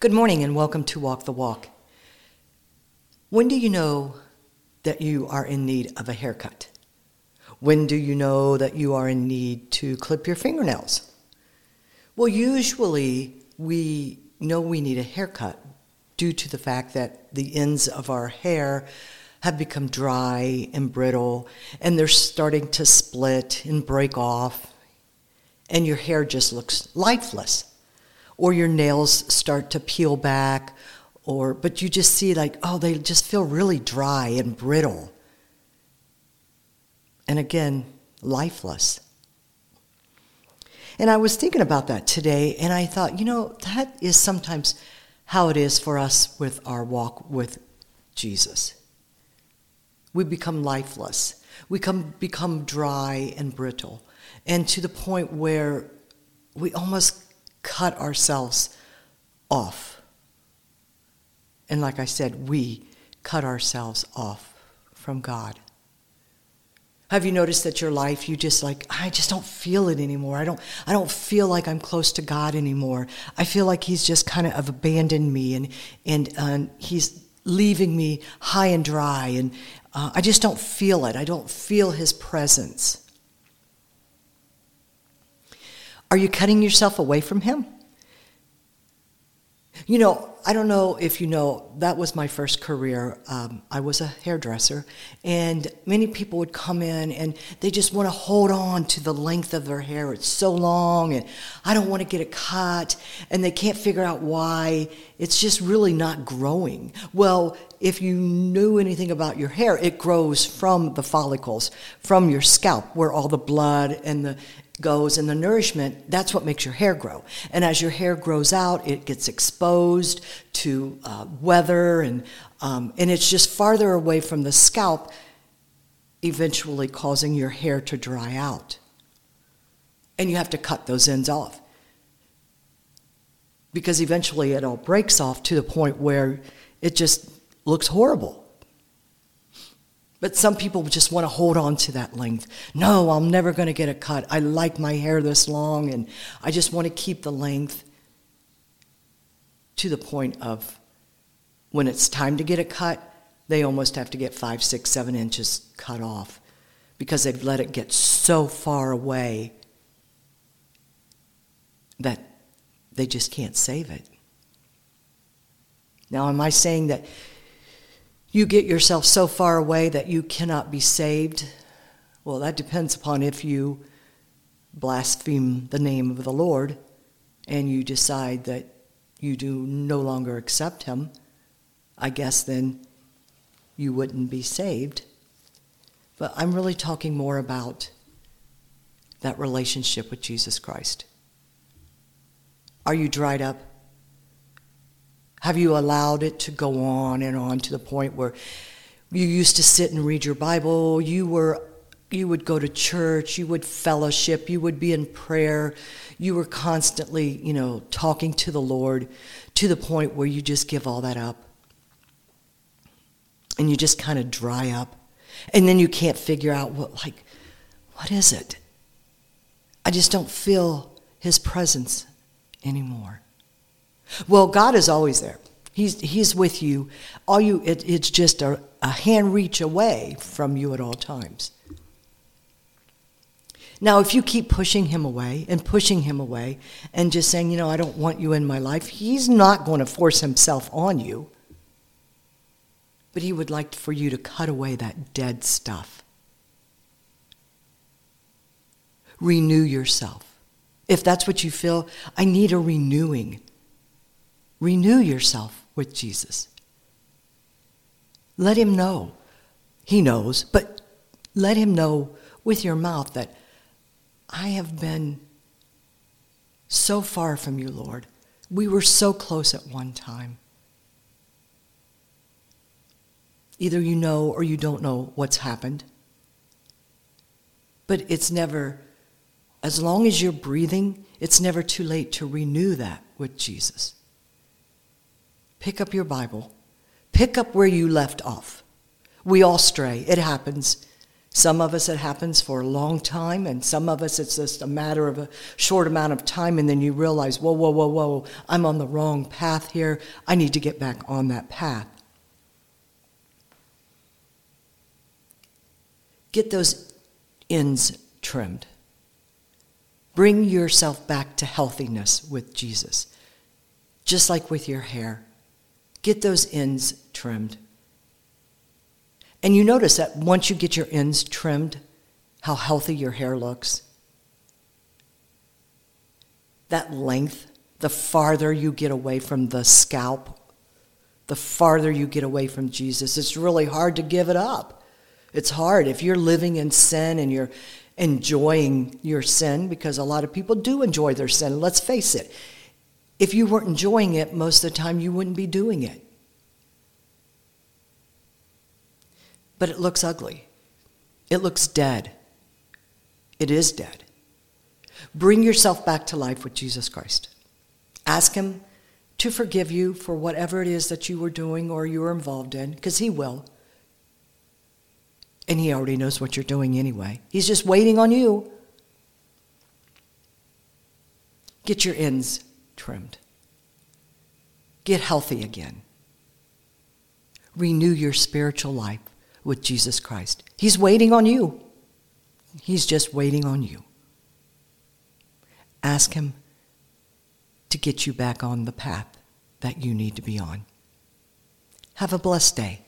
Good morning and welcome to Walk the Walk. When do you know that you are in need of a haircut? When do you know that you are in need to clip your fingernails? Well, usually we know we need a haircut due to the fact that the ends of our hair have become dry and brittle and they're starting to split and break off, and your hair just looks lifeless or your nails start to peel back or but you just see like oh they just feel really dry and brittle. And again lifeless. And i was thinking about that today and i thought you know that is sometimes how it is for us with our walk with jesus. We become lifeless. We come, become dry and brittle. And to the point where we almost cut ourselves off. And like I said, we cut ourselves off from God. Have you noticed that your life you just like I just don't feel it anymore. I don't I don't feel like I'm close to God anymore. I feel like he's just kind of abandoned me and and uh, he's leaving me high and dry and uh, I just don't feel it. I don't feel his presence. Are you cutting yourself away from Him? You know, I don't know if you know, that was my first career. Um, I was a hairdresser, and many people would come in and they just want to hold on to the length of their hair. It's so long, and I don't want to get it cut, and they can't figure out why. It's just really not growing. Well, if you knew anything about your hair, it grows from the follicles, from your scalp, where all the blood and the goes and the nourishment, that's what makes your hair grow. And as your hair grows out, it gets exposed to uh, weather and, um, and it's just farther away from the scalp, eventually causing your hair to dry out. And you have to cut those ends off. Because eventually it all breaks off to the point where it just looks horrible. But some people just want to hold on to that length. No, I'm never going to get a cut. I like my hair this long and I just want to keep the length to the point of when it's time to get a cut, they almost have to get five, six, seven inches cut off because they've let it get so far away that they just can't save it. Now, am I saying that you get yourself so far away that you cannot be saved? Well, that depends upon if you blaspheme the name of the Lord and you decide that you do no longer accept him. I guess then you wouldn't be saved. But I'm really talking more about that relationship with Jesus Christ. Are you dried up? Have you allowed it to go on and on to the point where you used to sit and read your Bible, you were you would go to church, you would fellowship, you would be in prayer, you were constantly, you know, talking to the Lord to the point where you just give all that up. And you just kind of dry up. And then you can't figure out what like what is it? I just don't feel his presence anymore. Well, God is always there. He's, he's with you. All you it, it's just a, a hand reach away from you at all times. Now, if you keep pushing him away and pushing him away and just saying, you know, I don't want you in my life, he's not going to force himself on you. But he would like for you to cut away that dead stuff. Renew yourself. If that's what you feel, I need a renewing. Renew yourself with Jesus. Let him know. He knows, but let him know with your mouth that I have been so far from you, Lord. We were so close at one time. Either you know or you don't know what's happened. But it's never, as long as you're breathing, it's never too late to renew that with Jesus pick up your Bible, pick up where you left off. We all stray, it happens. Some of us it happens for a long time, and some of us it's just a matter of a short amount of time, and then you realize, whoa, whoa, whoa, whoa, I'm on the wrong path here. I need to get back on that path. Get those ends trimmed. Bring yourself back to healthiness with Jesus, just like with your hair. Get those ends trimmed. And you notice that once you get your ends trimmed, how healthy your hair looks. That length, the farther you get away from the scalp, the farther you get away from Jesus. It's really hard to give it up. It's hard if you're living in sin and you're enjoying your sin, because a lot of people do enjoy their sin. Let's face it. If you weren't enjoying it most of the time, you wouldn't be doing it. but it looks ugly. It looks dead. It is dead. Bring yourself back to life with Jesus Christ. Ask Him to forgive you for whatever it is that you were doing or you were involved in, because He will. And He already knows what you're doing anyway. He's just waiting on you. Get your ends trimmed. Get healthy again. Renew your spiritual life with Jesus Christ. He's waiting on you. He's just waiting on you. Ask Him to get you back on the path that you need to be on. Have a blessed day.